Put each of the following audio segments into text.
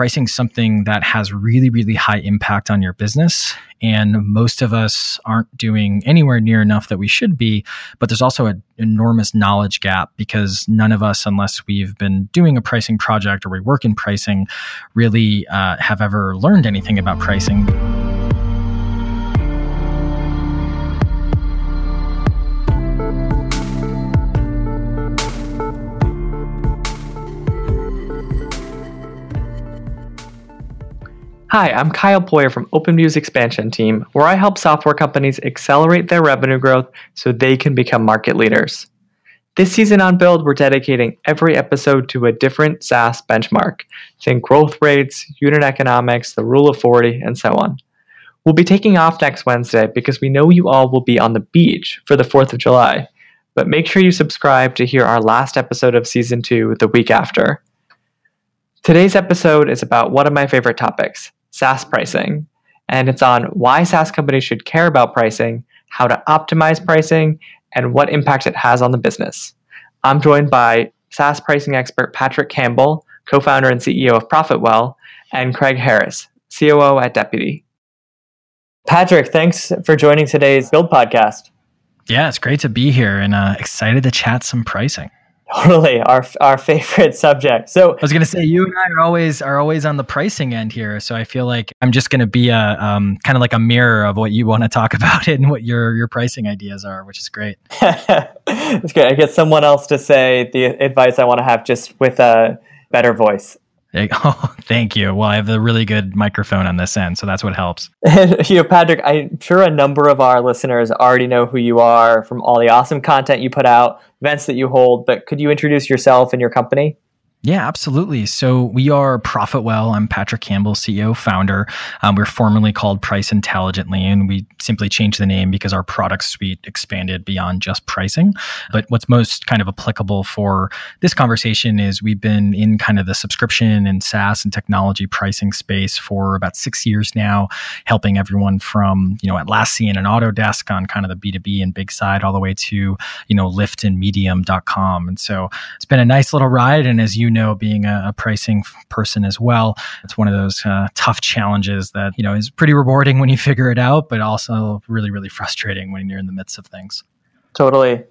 pricing something that has really, really high impact on your business. And most of us aren't doing anywhere near enough that we should be. But there's also an enormous knowledge gap because none of us, unless we've been doing a pricing project or we work in pricing, really uh, have ever learned anything about pricing. Hi, I'm Kyle Poyar from OpenView's expansion team, where I help software companies accelerate their revenue growth so they can become market leaders. This season on Build, we're dedicating every episode to a different SaaS benchmark. Think growth rates, unit economics, the rule of 40, and so on. We'll be taking off next Wednesday because we know you all will be on the beach for the 4th of July. But make sure you subscribe to hear our last episode of season 2 the week after. Today's episode is about one of my favorite topics SaaS pricing. And it's on why SaaS companies should care about pricing, how to optimize pricing, and what impact it has on the business. I'm joined by SaaS pricing expert Patrick Campbell, co founder and CEO of Profitwell, and Craig Harris, COO at Deputy. Patrick, thanks for joining today's Build podcast. Yeah, it's great to be here and uh, excited to chat some pricing. Totally, our our favorite subject. So I was going to say, you and I are always are always on the pricing end here. So I feel like I'm just going to be a um, kind of like a mirror of what you want to talk about and what your your pricing ideas are, which is great. That's great. I get someone else to say the advice I want to have just with a better voice. Oh, thank you. Well, I have a really good microphone on this end, so that's what helps. You know, Patrick, I'm sure a number of our listeners already know who you are from all the awesome content you put out, events that you hold, but could you introduce yourself and your company? Yeah, absolutely. So we are Profitwell. I'm Patrick Campbell, CEO, founder. Um, we're formerly called Price Intelligently, and we simply changed the name because our product suite expanded beyond just pricing. But what's most kind of applicable for this conversation is we've been in kind of the subscription and SaaS and technology pricing space for about six years now, helping everyone from you know Atlassian and Autodesk on kind of the B2B and big side all the way to you know Lyft and Medium.com. And so it's been a nice little ride. And as you know, being a, a pricing person as well, it's one of those uh, tough challenges that you know is pretty rewarding when you figure it out, but also really, really frustrating when you're in the midst of things. Totally.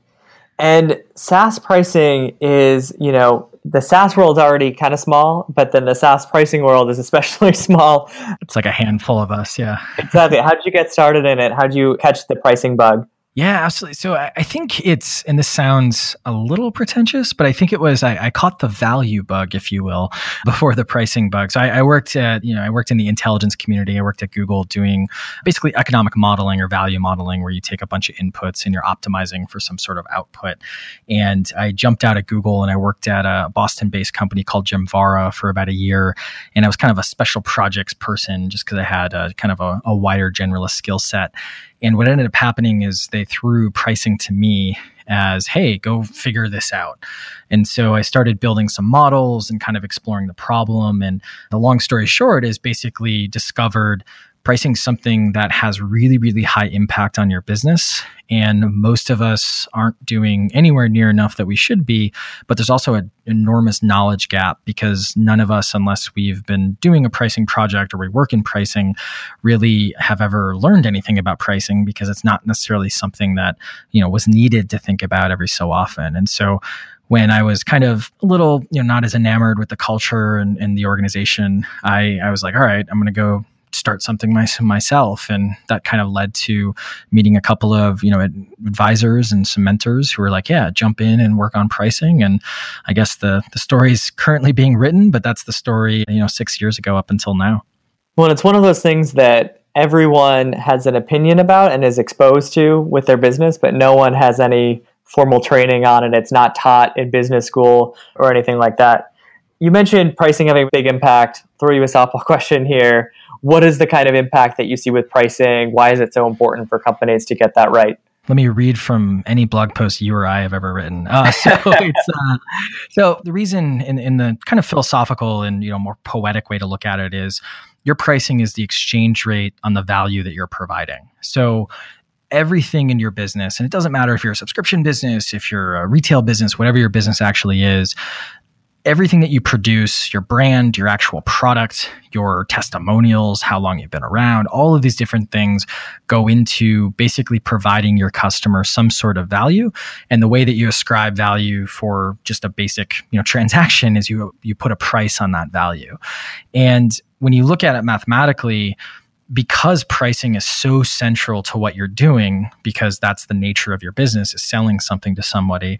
And SaaS pricing is, you know, the SaaS world is already kind of small, but then the SaaS pricing world is especially small. It's like a handful of us, yeah. exactly. How did you get started in it? How did you catch the pricing bug? Yeah, absolutely. So I, I, think it's, and this sounds a little pretentious, but I think it was I, I caught the value bug, if you will, before the pricing bug. So I, I, worked at, you know, I worked in the intelligence community. I worked at Google doing basically economic modeling or value modeling, where you take a bunch of inputs and you're optimizing for some sort of output. And I jumped out of Google and I worked at a Boston-based company called Gemvara for about a year, and I was kind of a special projects person just because I had a kind of a, a wider generalist skill set. And what ended up happening is they threw pricing to me as, hey, go figure this out. And so I started building some models and kind of exploring the problem. And the long story short is basically discovered pricing something that has really, really high impact on your business. And most of us aren't doing anywhere near enough that we should be. But there's also an enormous knowledge gap because none of us, unless we've been doing a pricing project or we work in pricing, really have ever learned anything about pricing because it's not necessarily something that, you know, was needed to think about every so often. And so when I was kind of a little, you know, not as enamored with the culture and, and the organization, I, I was like, all right, I'm going to go start something my, myself. And that kind of led to meeting a couple of you know advisors and some mentors who were like yeah jump in and work on pricing. And i guess the the story is currently being written but that's the story you know six years ago up until now. Well it's one of those things that everyone has an opinion about and is exposed to with their business but no one has any formal training on it. It's not taught in business school or anything like that. You mentioned pricing having a big impact. Throw you a softball question here what is the kind of impact that you see with pricing? Why is it so important for companies to get that right? Let me read from any blog post you or I have ever written. Uh, so, uh, so the reason, in, in the kind of philosophical and you know more poetic way to look at it, is your pricing is the exchange rate on the value that you're providing. So everything in your business, and it doesn't matter if you're a subscription business, if you're a retail business, whatever your business actually is, everything that you produce, your brand, your actual product, your testimonials, how long you've been around, all of these different things go into basically providing your customer some sort of value. And the way that you ascribe value for just a basic, you know, transaction is you you put a price on that value. And when you look at it mathematically, because pricing is so central to what you're doing because that's the nature of your business is selling something to somebody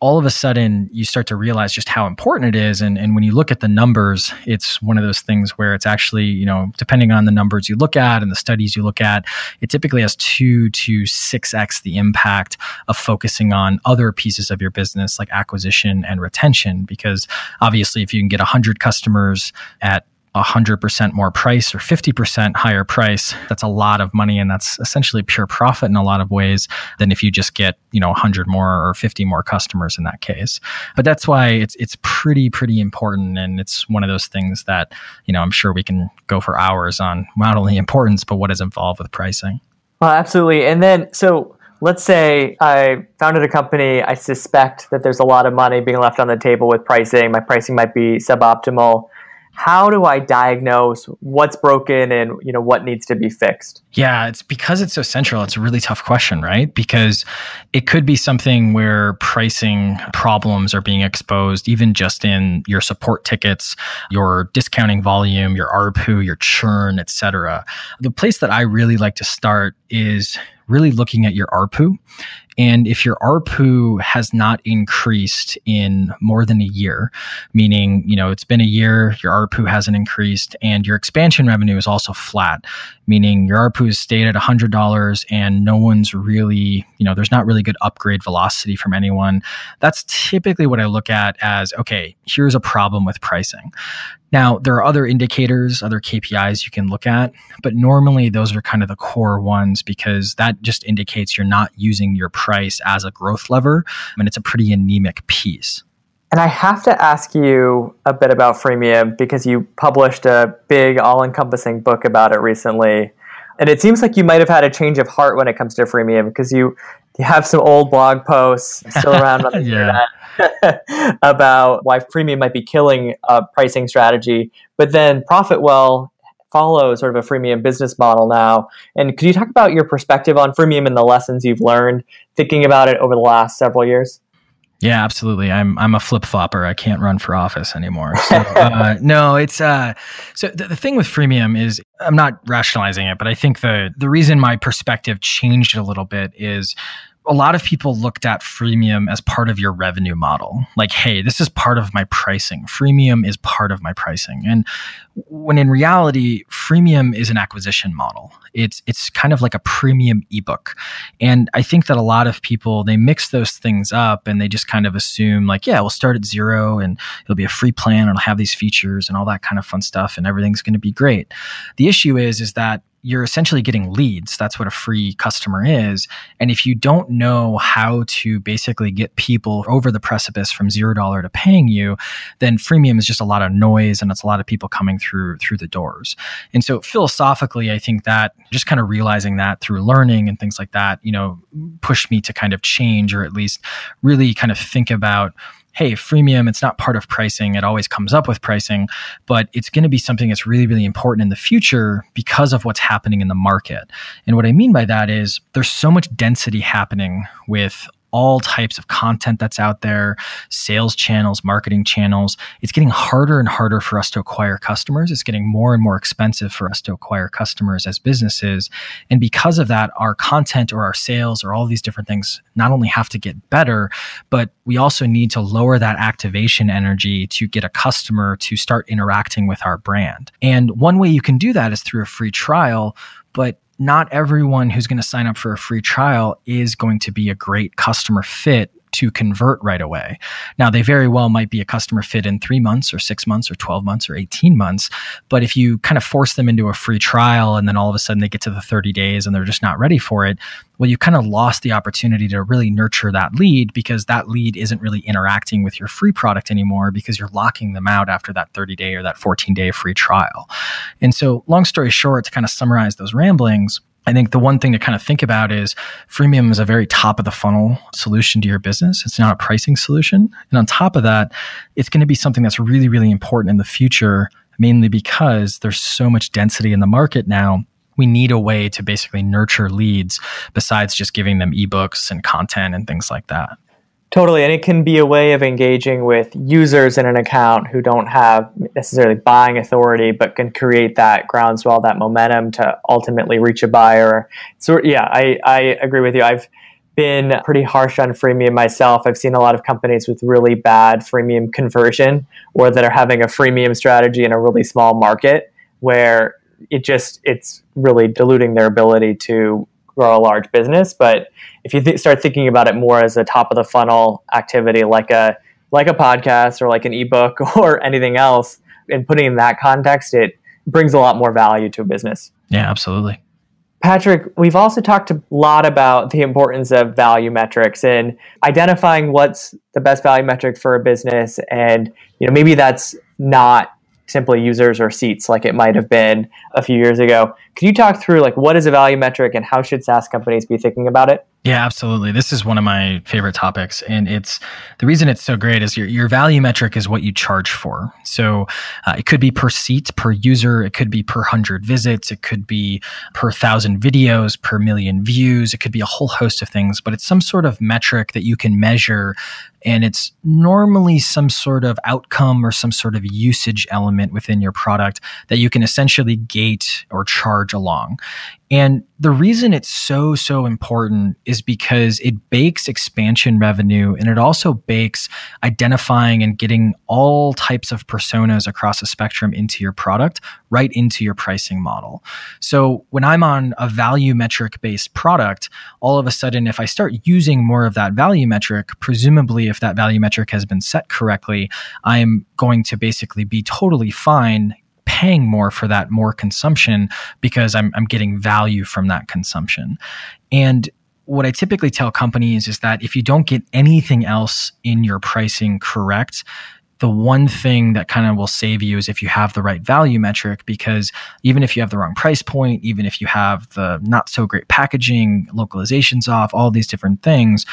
all of a sudden you start to realize just how important it is. And, and when you look at the numbers it's one of those things where it's actually you know depending on the numbers you look at and the studies you look at it typically has 2 to 6x the impact of focusing on other pieces of your business like acquisition and retention. Because obviously if you can get 100 customers at 100% more price or 50% higher price. That's a lot of money and that's essentially pure profit in a lot of ways than if you just get you know 100 more or 50 more customers in that case. But that's why it's it's pretty pretty important and it's one of those things that you know i'm sure we can go for hours on not only importance but what is involved with pricing. Well absolutely. And then so let's say I founded a company, I suspect that there's a lot of money being left on the table with pricing. My pricing might be suboptimal how do I diagnose what's broken and you know what needs to be fixed? Yeah, it's because it's so central. It's a really tough question, right? Because it could be something where pricing problems are being exposed, even just in your support tickets, your discounting volume, your ARPU, your churn, etc. The place that I really like to start is really looking at your ARPU and if your ARPU has not increased in more than a year, meaning, you know, it's been a year, your ARPU hasn't increased, and your expansion revenue is also flat, meaning your ARPU has stayed at $100 and no one's really, you know, there's not really good upgrade velocity from anyone. That's typically what I look at as, okay, here's a problem with pricing. Now, there are other indicators, other KPIs you can look at, but normally those are kind of the core ones because that just indicates you're not using your price as a growth lever. and it's a pretty anemic piece. And I have to ask you a bit about freemium because you published a big, all encompassing book about it recently. And it seems like you might have had a change of heart when it comes to freemium because you, you have some old blog posts still around on the yeah. internet about why freemium might be killing a pricing strategy. But then Profitwell follow sort of a freemium business model now. And could you talk about your perspective on freemium and the lessons you've learned thinking about it over the last several years? Yeah, absolutely. I'm I'm a flip flopper. I can't run for office anymore. So, uh, no, it's uh. So the, the thing with freemium is I'm not rationalizing it, but I think the the reason my perspective changed a little bit is a lot of people looked at freemium as part of your revenue model. Like, hey, this is part of my pricing. Freemium is part of my pricing. And when in reality, freemium is an acquisition model. It's it's kind of like a premium ebook. And I think that a lot of people they mix those things up and they just kind of assume like, yeah, we'll start at zero and it'll be a free plan and it'll have these features and all that kind of fun stuff and everything's going to be great. The issue is is that you're essentially getting leads. That's what a free customer is. And if you don't know how to basically get people over the precipice from zero dollar to paying you, then freemium is just a lot of noise and it's a lot of people coming through through the doors. And so philosophically, I think that just kind of realizing that through learning and things like that, you know, pushed me to kind of change or at least really kind of think about hey, freemium, it's not part of pricing. It always comes up with pricing, but it's going to be something that's really, really important in the future because of what's happening in the market. And what I mean by that is there's so much density happening with all types of content that's out there, sales channels, marketing channels. It's getting harder and harder for us to acquire customers. It's getting more and more expensive for us to acquire customers as businesses. And because of that, our content or our sales or all these different things not only have to get better, but we also need to lower that activation energy to get a customer to start interacting with our brand. And one way you can do that is through a free trial. But not everyone who's going to sign up for a free trial is going to be a great customer fit to convert right away. Now, they very well might be a customer fit in three months or six months or 12 months or 18 months. But if you kind of force them into a free trial and then all of a sudden they get to the 30 days and they're just not ready for it, well, you kind of lost the opportunity to really nurture that lead because that lead isn't really interacting with your free product anymore because you're locking them out after that 30 day or that 14 day free trial. And so, long story short, to kind of summarize those ramblings, I think the one thing to kind of think about is freemium is a very top of the funnel solution to your business. It's not a pricing solution. And on top of that, it's going to be something that's really, really important in the future, mainly because there's so much density in the market now. We need a way to basically nurture leads besides just giving them ebooks and content and things like that. Totally. And it can be a way of engaging with users in an account who don't have necessarily buying authority, but can create that groundswell, that momentum to ultimately reach a buyer. So, yeah, I, I agree with you. I've been pretty harsh on freemium myself. I've seen a lot of companies with really bad freemium conversion or that are having a freemium strategy in a really small market where it just it's really diluting their ability to grow a large business. But if you th- start thinking about it more as a top of the funnel activity, like a like a podcast or like an ebook or anything else, and putting in that context, it brings a lot more value to a business. Yeah, absolutely. Patrick, we've also talked a lot about the importance of value metrics and identifying what's the best value metric for a business and you know maybe that's not simply users or seats like it might have been a few years ago. Could you talk through like what is a value metric and how should SaaS companies be thinking about it? Yeah, absolutely. This is one of my favorite topics. And it's the reason it's so great is your, your value metric is what you charge for. So uh, it could be per seat, per user, it could be per hundred visits, it could be per thousand videos, per million views, it could be a whole host of things, but it's some sort of metric that you can measure and it's normally some sort of outcome or some sort of usage element within your product that you can essentially gate or charge along. And the reason it's so, so important is because it bakes expansion revenue and it also bakes identifying and getting all types of personas across a spectrum into your product right into your pricing model. So when I'm on a value metric based product, all of a sudden, if I start using more of that value metric, presumably if that value metric has been set correctly, I'm going to basically be totally fine paying more for that more consumption because I'm, I'm getting value from that consumption. And what I typically tell companies is that if you don't get anything else in your pricing correct, the one thing that kind of will save you is if you have the right value metric because even if you have the wrong price point even if you have the not so great packaging localizations off all these different things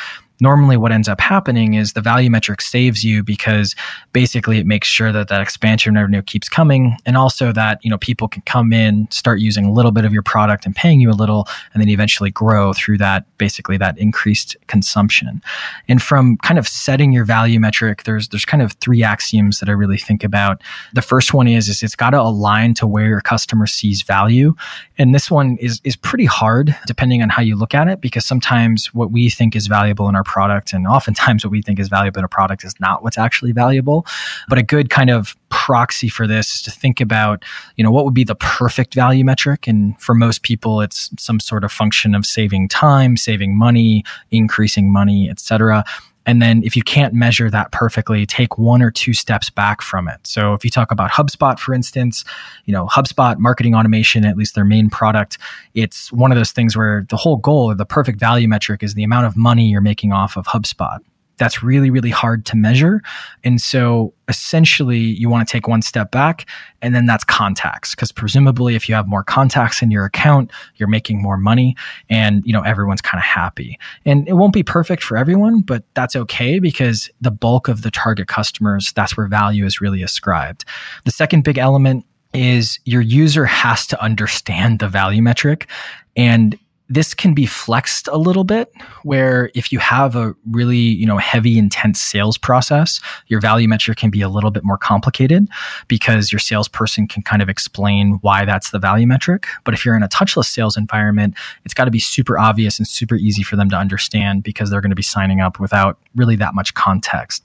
normally what ends up happening is the value metric saves you because basically it makes sure that that expansion revenue keeps coming and also that you know people can come in start using a little bit of your product and paying you a little and then eventually grow through that basically that increased consumption. And from kind of setting your value metric there's there's kind of three axioms that I really think about. The first one is is it's got to align to where your customer sees value. And this one is is pretty hard depending on how you look at it because sometimes what we think is valuable in our product. And oftentimes, what we think is valuable in a product is not what's actually valuable. But a good kind of proxy for this is to think about, you know, what would be the perfect value metric. And for most people, it's some sort of function of saving time, saving money, increasing money, etc. And then if you can't measure that perfectly, take one or two steps back from it. So if you talk about HubSpot, for instance, you know, HubSpot marketing automation, at least their main product, it's one of those things where the whole goal or the perfect value metric is the amount of money you're making off of HubSpot that's really, really hard to measure. And so essentially, you want to take one step back, and then that's contacts. Because presumably, if you have more contacts in your account, you're making more money, and you know everyone's kind of happy. And it won't be perfect for everyone, but that's okay because the bulk of the target customers, that's where value is really ascribed. The second big element is your user has to understand the value metric and this can be flexed a little bit where if you have a really you know heavy intense sales process your value metric can be a little bit more complicated because your salesperson can kind of explain why that's the value metric. But if you're in a touchless sales environment it's got to be super obvious and super easy for them to understand because they're going to be signing up without really that much context.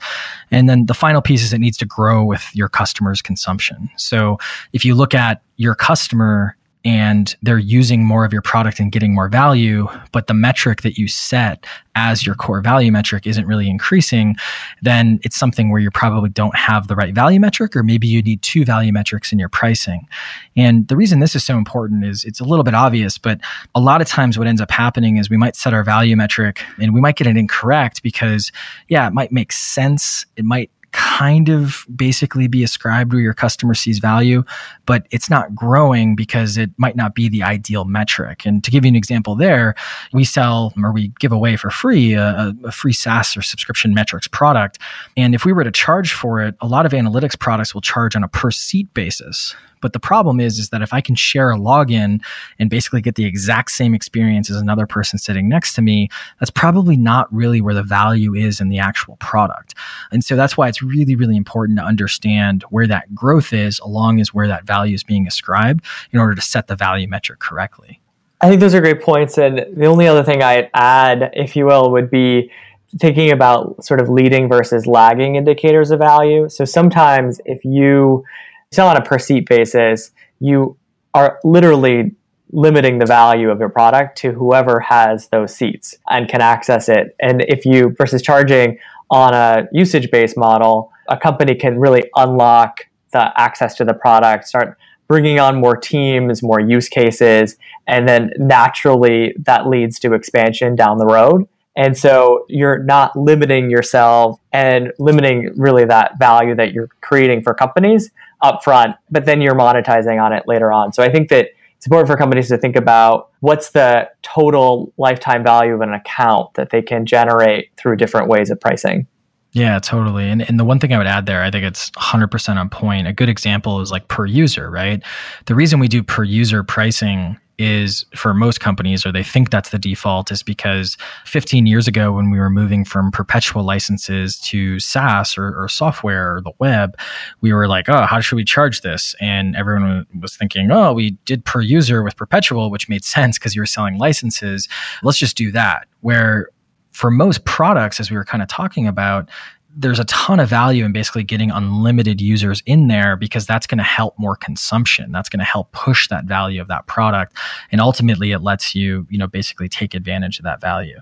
And then the final piece is it needs to grow with your customers consumption. So if you look at your customer and they're using more of your product and getting more value, but the metric that you set as your core value metric isn't really increasing, then it's something where you probably don't have the right value metric, or maybe you need two value metrics in your pricing. And the reason this is so important is it's a little bit obvious, but a lot of times what ends up happening is we might set our value metric and we might get it incorrect because, yeah, it might make sense. It might kind of basically be ascribed where your customer sees value, but it's not growing because it might not be the ideal metric. And to give you an example there, we sell or we give away for free a, a free SaaS or subscription metrics product. And if we were to charge for it, a lot of analytics products will charge on a per seat basis. But the problem is, is that if I can share a login and basically get the exact same experience as another person sitting next to me, that's probably not really where the value is in the actual product. And so that's why it's really, really important to understand where that growth is along as where that value is being ascribed in order to set the value metric correctly. I think those are great points. And the only other thing I'd add, if you will, would be thinking about sort of leading versus lagging indicators of value. So sometimes if you sell on a per seat basis, you are literally limiting the value of your product to whoever has those seats and can access it. And if you versus charging on a usage based model, a company can really unlock the access to the product, start bringing on more teams, more use cases, and then naturally that leads to expansion down the road. And so you're not limiting yourself and limiting really that value that you're creating for companies upfront, but then you're monetizing on it later on. So I think that it's important for companies to think about what's the total lifetime value of an account that they can generate through different ways of pricing. Yeah, totally. And, and the one thing I would add there, I think it's 100% on point. A good example is like per user, right? The reason we do per user pricing is for most companies, or they think that's the default, is because 15 years ago, when we were moving from perpetual licenses to SaaS or, or software or the web, we were like, oh, how should we charge this? And everyone was thinking, oh, we did per user with perpetual, which made sense because you were selling licenses. Let's just do that. Where for most products, as we were kind of talking about, there's a ton of value in basically getting unlimited users in there because that's going to help more consumption. That's going to help push that value of that product. And ultimately, it lets you, you know, basically take advantage of that value.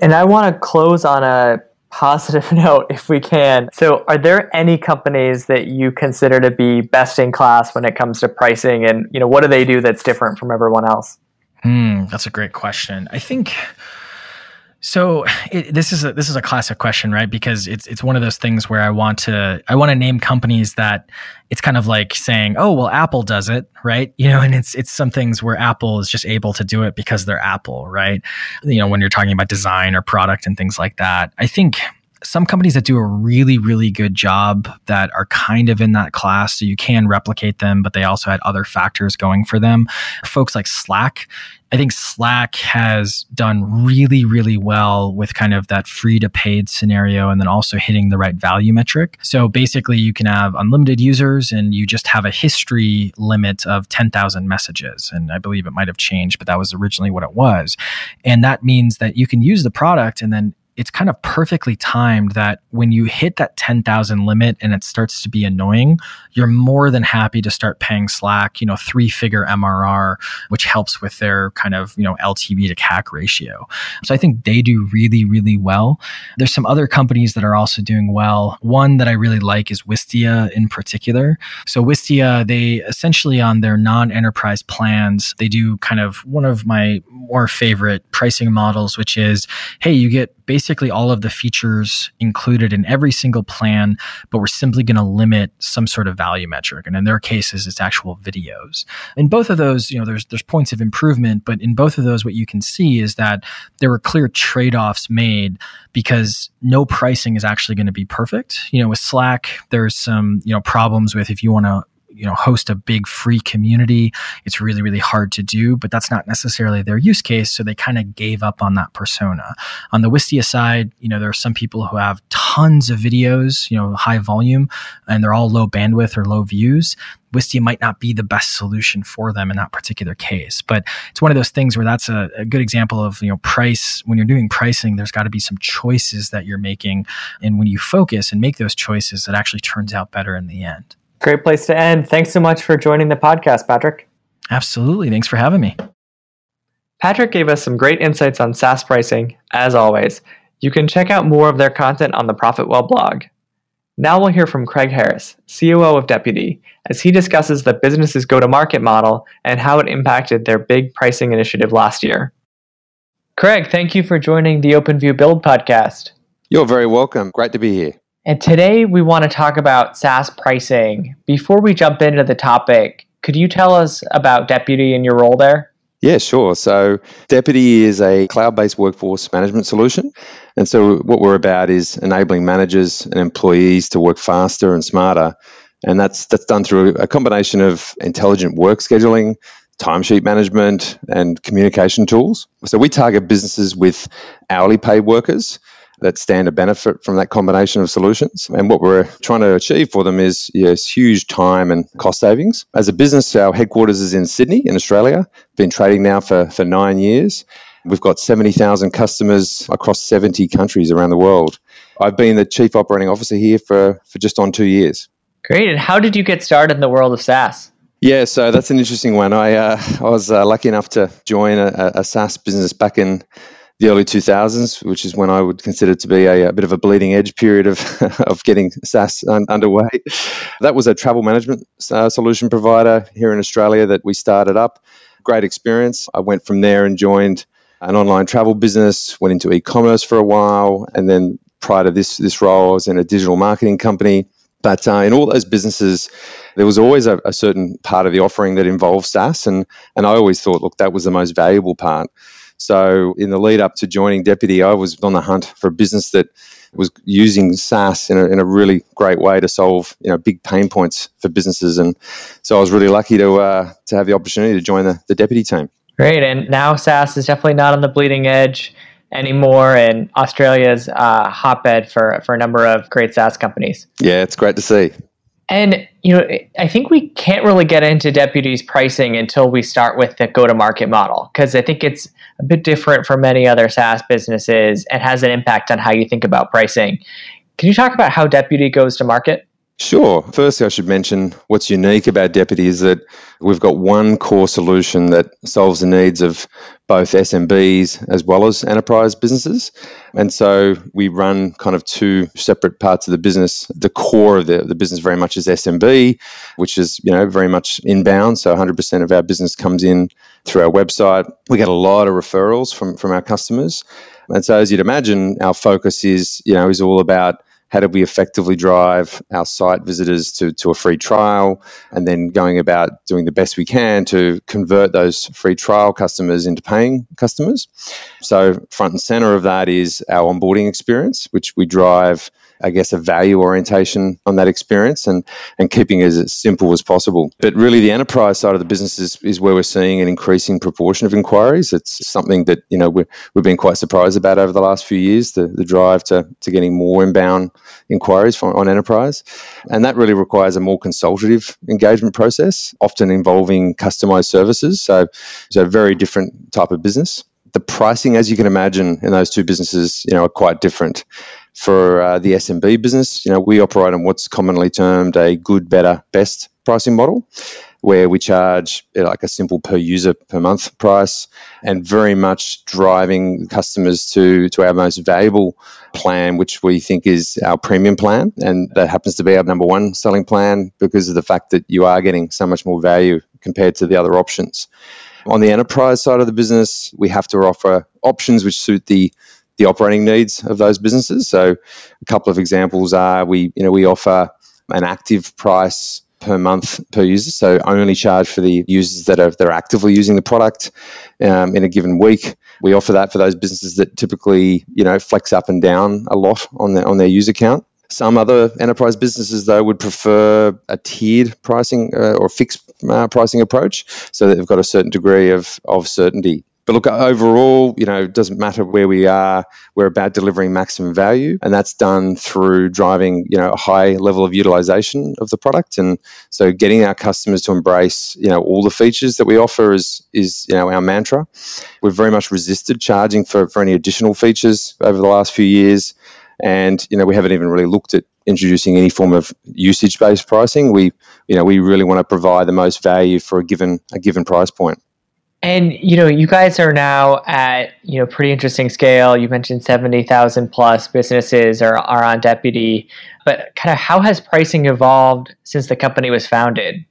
And I want to close on a positive note if we can. So, are there any companies that you consider to be best in class when it comes to pricing? And, you know, what do they do that's different from everyone else? Hmm, that's a great question. I think so it, this is a this is a classic question, right? Because it's it's one of those things where I want to I want to name companies that it's kind of like saying, oh well, Apple does it, right? You know, and it's it's some things where Apple is just able to do it because they're Apple, right? You know, when you're talking about design or product and things like that, I think some companies that do a really really good job that are kind of in that class so you can replicate them but they also had other factors going for them folks like slack I think Slack has done really, really well with kind of that free to paid scenario and then also hitting the right value metric. So basically, you can have unlimited users and you just have a history limit of 10,000 messages. And I believe it might have changed, but that was originally what it was. And that means that you can use the product and then it's kind of perfectly timed that when you hit that 10,000 limit and it starts to be annoying, you're more than happy to start paying Slack, you know, three figure MRR, which helps with their kind of, you know, LTV to CAC ratio. So I think they do really, really well. There's some other companies that are also doing well. One that I really like is Wistia in particular. So Wistia, they essentially on their non enterprise plans, they do kind of one of my more favorite pricing models, which is, hey, you get basically all of the features included in every single plan, but we're simply going to limit some sort of value metric. And in their cases, it's actual videos. In both of those, you know, there's there's points of improvement, but in both of those, what you can see is that there were clear trade-offs made because no pricing is actually going to be perfect. You know, with Slack, there's some, you know, problems with if you want to you know host a big free community it's really really hard to do but that's not necessarily their use case so they kind of gave up on that persona on the wistia side you know there are some people who have tons of videos you know high volume and they're all low bandwidth or low views Wistia might not be the best solution for them in that particular case. But it's one of those things where that's a, a good example of, you know, price. When you're doing pricing, there's got to be some choices that you're making. And when you focus and make those choices, it actually turns out better in the end. Great place to end. Thanks so much for joining the podcast, Patrick. Absolutely. Thanks for having me. Patrick gave us some great insights on SaaS pricing, as always. You can check out more of their content on the Profitwell blog. Now we'll hear from Craig Harris, COO of Deputy, as he discusses the business's go to market model and how it impacted their big pricing initiative last year. Craig, thank you for joining the OpenView Build podcast. You're very welcome. Great to be here. And today we want to talk about SaaS pricing. Before we jump into the topic, could you tell us about Deputy and your role there? Yeah, sure. So, Deputy is a cloud based workforce management solution. And so, what we're about is enabling managers and employees to work faster and smarter. And that's, that's done through a combination of intelligent work scheduling, timesheet management, and communication tools. So, we target businesses with hourly paid workers that stand to benefit from that combination of solutions. And what we're trying to achieve for them is yes, huge time and cost savings. As a business, our headquarters is in Sydney, in Australia. Been trading now for, for nine years. We've got 70,000 customers across 70 countries around the world. I've been the chief operating officer here for, for just on two years. Great. And how did you get started in the world of SaaS? Yeah, so that's an interesting one. I, uh, I was uh, lucky enough to join a, a SaaS business back in the early 2000s, which is when I would consider to be a, a bit of a bleeding edge period of, of getting SaaS un- underway. That was a travel management uh, solution provider here in Australia that we started up. Great experience. I went from there and joined an online travel business, went into e-commerce for a while, and then prior to this this role, I was in a digital marketing company. But uh, in all those businesses, there was always a, a certain part of the offering that involved SaaS, and and I always thought, look, that was the most valuable part. So in the lead up to joining Deputy, I was on the hunt for a business that was using SaaS in a, in a really great way to solve you know big pain points for businesses, and so I was really lucky to uh, to have the opportunity to join the, the Deputy team. Great, and now SaaS is definitely not on the bleeding edge anymore, and Australia's uh, hotbed for for a number of great SaaS companies. Yeah, it's great to see. And you know, I think we can't really get into Deputy's pricing until we start with the go-to-market model because I think it's a bit different from many other SaaS businesses and has an impact on how you think about pricing. Can you talk about how Deputy goes to market? Sure. Firstly, I should mention what's unique about Deputy is that we've got one core solution that solves the needs of both SMBs as well as enterprise businesses. And so we run kind of two separate parts of the business. The core of the, the business very much is SMB, which is, you know, very much inbound. So 100% of our business comes in through our website. We get a lot of referrals from, from our customers. And so as you'd imagine, our focus is, you know, is all about how do we effectively drive our site visitors to, to a free trial and then going about doing the best we can to convert those free trial customers into paying customers. So, front and center of that is our onboarding experience, which we drive I guess, a value orientation on that experience and, and keeping it as simple as possible. But really, the enterprise side of the business is, is where we're seeing an increasing proportion of inquiries. It's something that, you know, we have been quite surprised about over the last few years, the, the drive to, to getting more inbound inquiries on enterprise. And that really requires a more consultative engagement process, often involving customized services. So it's a very different type of business the pricing, as you can imagine, in those two businesses, you know, are quite different for uh, the SMB business, you know, we operate on what's commonly termed a good, better, best pricing model, where we charge you know, like a simple per user per month price, and very much driving customers to to our most valuable plan, which we think is our premium plan, and that happens to be our number one selling plan because of the fact that you are getting so much more value compared to the other options. On the enterprise side of the business, we have to offer options which suit the the operating needs of those businesses. So, a couple of examples are we, you know, we offer an active price per month per user, so only charge for the users that are are actively using the product um, in a given week. We offer that for those businesses that typically, you know, flex up and down a lot on their on their user count. Some other enterprise businesses, though, would prefer a tiered pricing uh, or fixed uh, pricing approach, so that they've got a certain degree of, of certainty but look, overall, you know, it doesn't matter where we are. We're about delivering maximum value, and that's done through driving, you know, a high level of utilization of the product, and so getting our customers to embrace, you know, all the features that we offer is is you know our mantra. We've very much resisted charging for for any additional features over the last few years, and you know, we haven't even really looked at introducing any form of usage based pricing. We, you know, we really want to provide the most value for a given a given price point. And you know, you guys are now at you know pretty interesting scale. You mentioned seventy thousand plus businesses are are on Deputy, but kind of how has pricing evolved since the company was founded?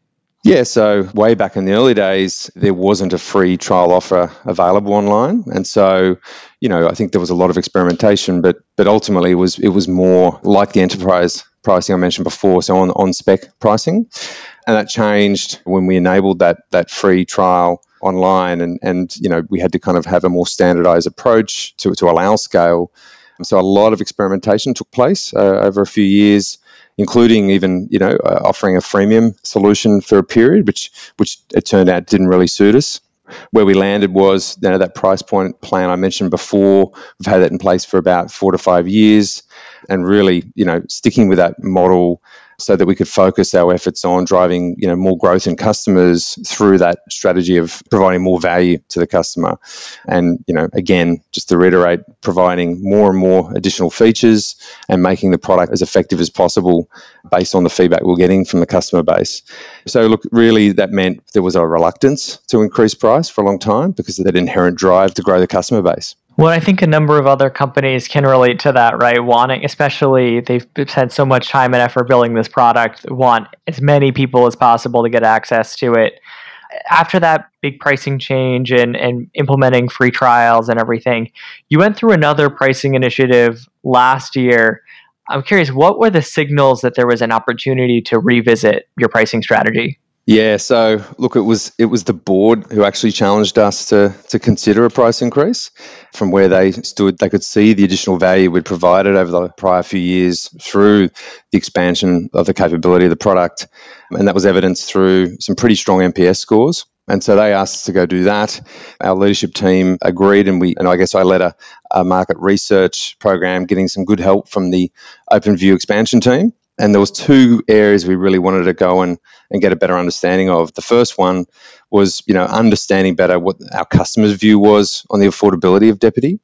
Yeah, so way back in the early days, there wasn't a free trial offer available online, and so you know I think there was a lot of experimentation, but but ultimately it was it was more like the enterprise pricing I mentioned before, so on on spec pricing, and that changed when we enabled that that free trial online, and and you know we had to kind of have a more standardized approach to to allow scale. So a lot of experimentation took place uh, over a few years including even you know uh, offering a freemium solution for a period, which which it turned out didn't really suit us. Where we landed was you know that price point plan I mentioned before. We've had that in place for about four to five years, and really you know sticking with that model so that we could focus our efforts on driving you know more growth in customers through that strategy of providing more value to the customer. And you know again just to reiterate providing more and more additional features and making the product as effective as possible based on the feedback we're getting from the customer base. So look really that meant there was a reluctance to increase price for a long time because of that inherent drive to grow the customer base well, I think a number of other companies can relate to that, right? Wanting, especially they've spent so much time and effort building this product, want as many people as possible to get access to it. After that big pricing change and, and implementing free trials and everything, you went through another pricing initiative last year. I'm curious, what were the signals that there was an opportunity to revisit your pricing strategy? Yeah, so look, it was it was the board who actually challenged us to to consider a price increase. From where they stood, they could see the additional value we'd provided over the prior few years through the expansion of the capability of the product, and that was evidenced through some pretty strong NPS scores. And so they asked us to go do that. Our leadership team agreed, and we and I guess I led a, a market research program, getting some good help from the OpenView expansion team and there was two areas we really wanted to go and, and get a better understanding of. The first one was, you know, understanding better what our customers' view was on the affordability of Deputy.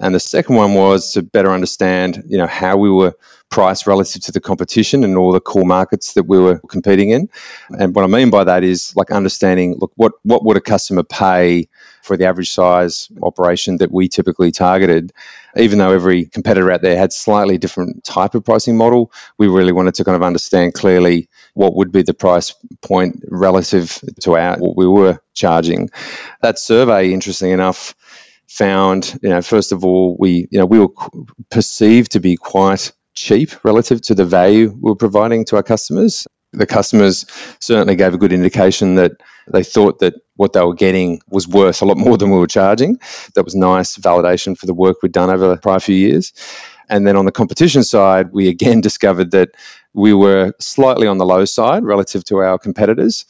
And the second one was to better understand, you know, how we were priced relative to the competition and all the core markets that we were competing in. And what I mean by that is like understanding, look, what, what would a customer pay for the average size operation that we typically targeted. Even though every competitor out there had slightly different type of pricing model, we really wanted to kind of understand clearly what would be the price point relative to our what we were charging. That survey, interestingly enough, found, you know, first of all, we, you know, we were perceived to be quite cheap relative to the value we were providing to our customers. The customers certainly gave a good indication that they thought that what they were getting was worth a lot more than we were charging. That was nice validation for the work we'd done over the prior few years. And then on the competition side, we again discovered that we were slightly on the low side relative to our competitors.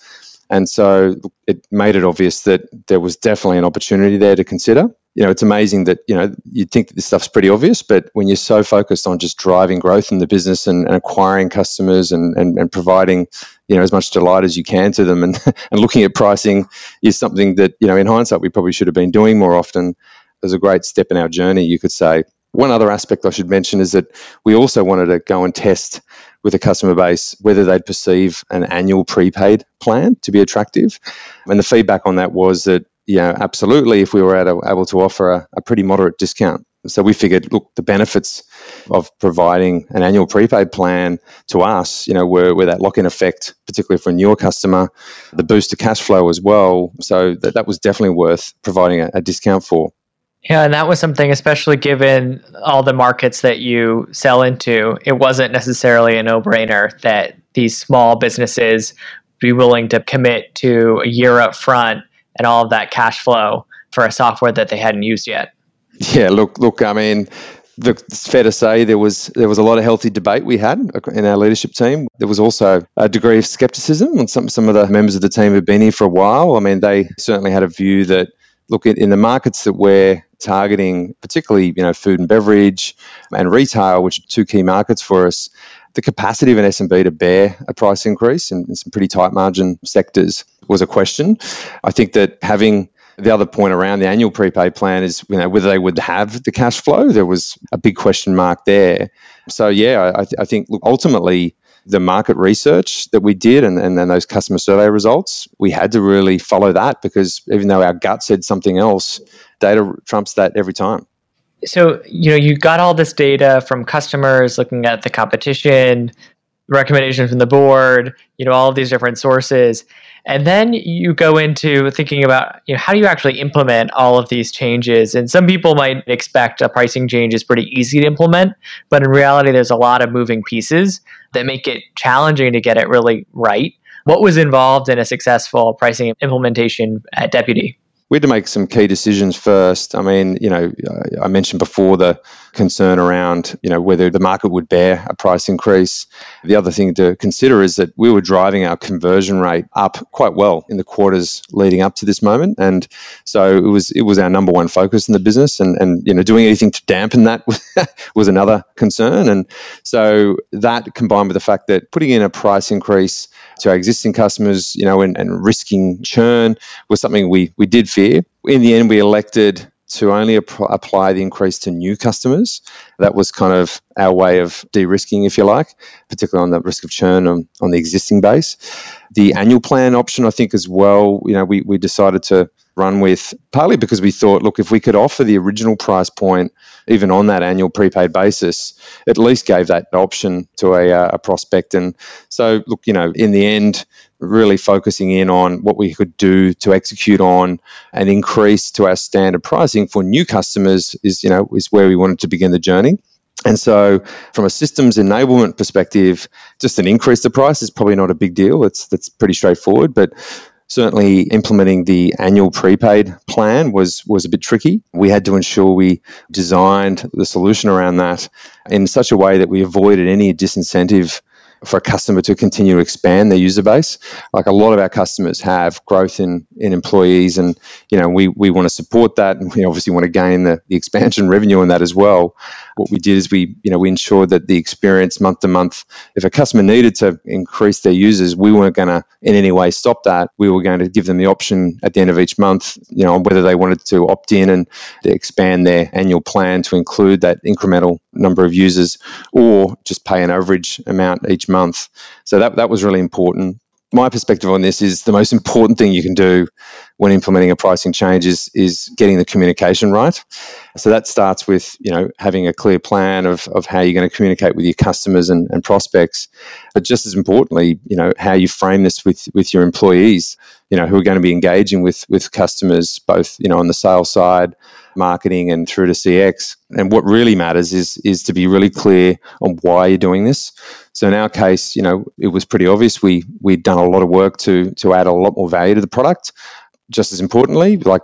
And so it made it obvious that there was definitely an opportunity there to consider you know, it's amazing that, you know, you'd think that this stuff's pretty obvious, but when you're so focused on just driving growth in the business and, and acquiring customers and, and, and, providing, you know, as much delight as you can to them and, and looking at pricing is something that, you know, in hindsight, we probably should have been doing more often. Was a great step in our journey, you could say. One other aspect I should mention is that we also wanted to go and test with a customer base whether they'd perceive an annual prepaid plan to be attractive. And the feedback on that was that yeah, absolutely. If we were able to offer a, a pretty moderate discount. So we figured, look, the benefits of providing an annual prepaid plan to us, you know, were, were that lock-in effect, particularly for a newer customer, the boost to cash flow as well. So that, that was definitely worth providing a, a discount for. Yeah, and that was something, especially given all the markets that you sell into, it wasn't necessarily a no brainer that these small businesses be willing to commit to a year up front and all of that cash flow for a software that they hadn't used yet. Yeah, look, look. I mean, it's fair to say there was there was a lot of healthy debate we had in our leadership team. There was also a degree of skepticism, and some some of the members of the team have been here for a while. I mean, they certainly had a view that look in the markets that we're targeting, particularly you know food and beverage and retail, which are two key markets for us. The capacity of an SMB to bear a price increase in, in some pretty tight margin sectors was a question. I think that having the other point around the annual prepaid plan is you know whether they would have the cash flow. There was a big question mark there. So yeah, I, I think look, ultimately the market research that we did and, and then those customer survey results, we had to really follow that because even though our gut said something else, data trumps that every time. So, you know, you got all this data from customers looking at the competition, recommendation from the board, you know, all of these different sources. And then you go into thinking about you know, how do you actually implement all of these changes? And some people might expect a pricing change is pretty easy to implement, but in reality, there's a lot of moving pieces that make it challenging to get it really right. What was involved in a successful pricing implementation at Deputy? We had to make some key decisions first. I mean, you know, I mentioned before the concern around, you know, whether the market would bear a price increase. The other thing to consider is that we were driving our conversion rate up quite well in the quarters leading up to this moment, and so it was it was our number one focus in the business, and and you know, doing anything to dampen that was another concern, and so that combined with the fact that putting in a price increase to our existing customers, you know, and, and risking churn was something we we did fear. In the end, we elected to only ap- apply the increase to new customers. That was kind of our way of de-risking, if you like, particularly on the risk of churn on, on the existing base. The annual plan option, I think, as well. You know, we we decided to run with partly because we thought, look, if we could offer the original price point even on that annual prepaid basis, at least gave that option to a, uh, a prospect. And so, look, you know, in the end, really focusing in on what we could do to execute on an increase to our standard pricing for new customers is, you know, is where we wanted to begin the journey. And so, from a systems enablement perspective, just an increase the price is probably not a big deal. It's that's pretty straightforward. But certainly implementing the annual prepaid plan was was a bit tricky. We had to ensure we designed the solution around that in such a way that we avoided any disincentive for a customer to continue to expand their user base. Like a lot of our customers have growth in, in employees, and you know we, we want to support that, and we obviously want to gain the, the expansion revenue on that as well. What we did is we you know we ensured that the experience month to month, if a customer needed to increase their users, we weren't going to in any way stop that. We were going to give them the option at the end of each month, you know, whether they wanted to opt in and expand their annual plan to include that incremental number of users, or just pay an average amount each month. So that, that was really important. My perspective on this is the most important thing you can do when implementing a pricing change is, is getting the communication right. So that starts with you know having a clear plan of, of how you're going to communicate with your customers and, and prospects, but just as importantly, you know how you frame this with with your employees, you know who are going to be engaging with with customers both you know on the sales side, marketing and through to CX. And what really matters is is to be really clear on why you're doing this. So in our case, you know, it was pretty obvious we we'd done a lot of work to to add a lot more value to the product. Just as importantly, like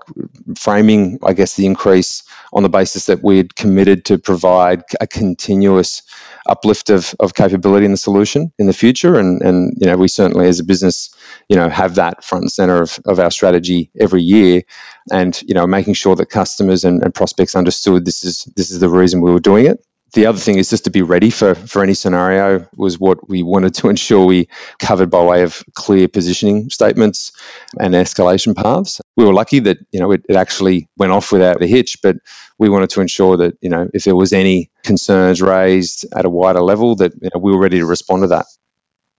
framing, I guess, the increase on the basis that we had committed to provide a continuous uplift of, of capability in the solution in the future. And, and, you know, we certainly as a business, you know, have that front and center of, of our strategy every year. And, you know, making sure that customers and, and prospects understood this is this is the reason we were doing it the other thing is just to be ready for, for any scenario was what we wanted to ensure we covered by way of clear positioning statements and escalation paths. We were lucky that, you know, it, it actually went off without a hitch, but we wanted to ensure that, you know, if there was any concerns raised at a wider level that you know, we were ready to respond to that.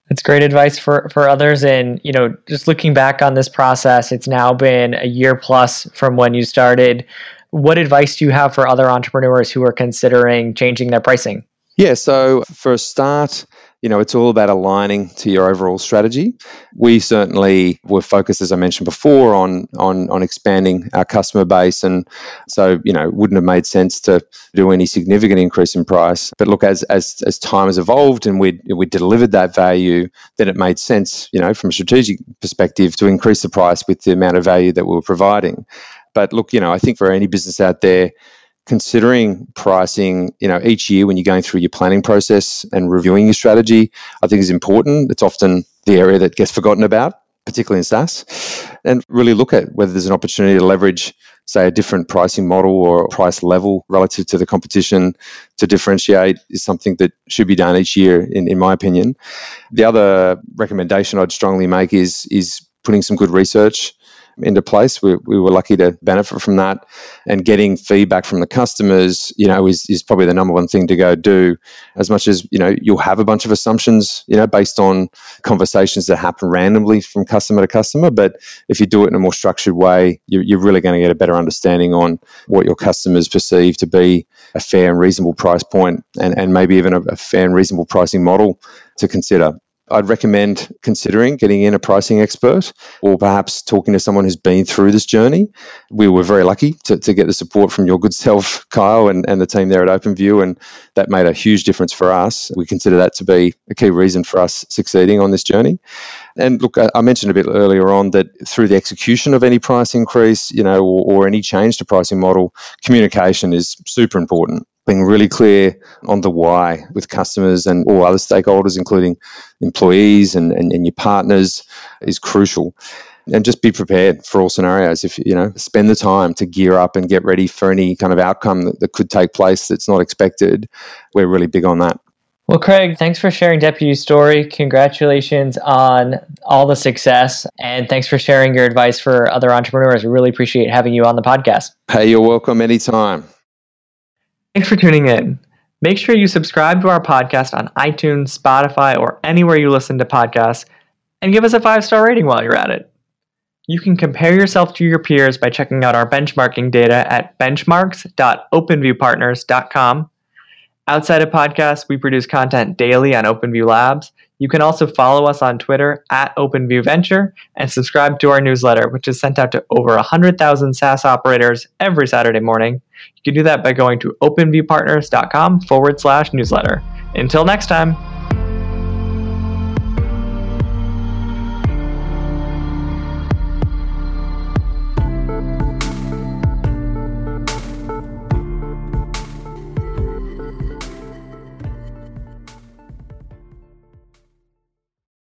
That's great advice for, for others. And, you know, just looking back on this process, it's now been a year plus from when you started what advice do you have for other entrepreneurs who are considering changing their pricing? Yeah, so for a start, you know, it's all about aligning to your overall strategy. We certainly were focused, as I mentioned before, on on on expanding our customer base, and so you know, wouldn't have made sense to do any significant increase in price. But look, as as as time has evolved and we we delivered that value, then it made sense, you know, from a strategic perspective, to increase the price with the amount of value that we were providing. But look, you know, I think for any business out there, considering pricing, you know, each year when you're going through your planning process and reviewing your strategy, I think is important. It's often the area that gets forgotten about, particularly in SaaS, and really look at whether there's an opportunity to leverage, say, a different pricing model or price level relative to the competition to differentiate is something that should be done each year, in, in my opinion. The other recommendation I'd strongly make is is putting some good research into place. We, we were lucky to benefit from that. And getting feedback from the customers, you know, is, is probably the number one thing to go do. As much as, you know, you'll have a bunch of assumptions, you know, based on conversations that happen randomly from customer to customer. But if you do it in a more structured way, you're, you're really going to get a better understanding on what your customers perceive to be a fair and reasonable price point and, and maybe even a, a fair and reasonable pricing model to consider. I'd recommend considering getting in a pricing expert or perhaps talking to someone who's been through this journey. We were very lucky to, to get the support from your good self, Kyle, and, and the team there at OpenView, and that made a huge difference for us. We consider that to be a key reason for us succeeding on this journey. And look, I mentioned a bit earlier on that through the execution of any price increase, you know, or, or any change to pricing model, communication is super important being really clear on the why with customers and all other stakeholders, including employees and, and, and, your partners, is crucial. And just be prepared for all scenarios. If you know, spend the time to gear up and get ready for any kind of outcome that, that could take place that's not expected. We're really big on that. Well, Craig, thanks for sharing Deputy's story. Congratulations on all the success. And thanks for sharing your advice for other entrepreneurs. We really appreciate having you on the podcast. Hey, you're welcome anytime. Thanks for tuning in. Make sure you subscribe to our podcast on iTunes, Spotify, or anywhere you listen to podcasts, and give us a five star rating while you're at it. You can compare yourself to your peers by checking out our benchmarking data at benchmarks.openviewpartners.com. Outside of podcasts, we produce content daily on OpenView Labs. You can also follow us on Twitter at OpenView Venture and subscribe to our newsletter, which is sent out to over 100,000 SaaS operators every Saturday morning. You can do that by going to openviewpartners.com forward slash newsletter. Until next time.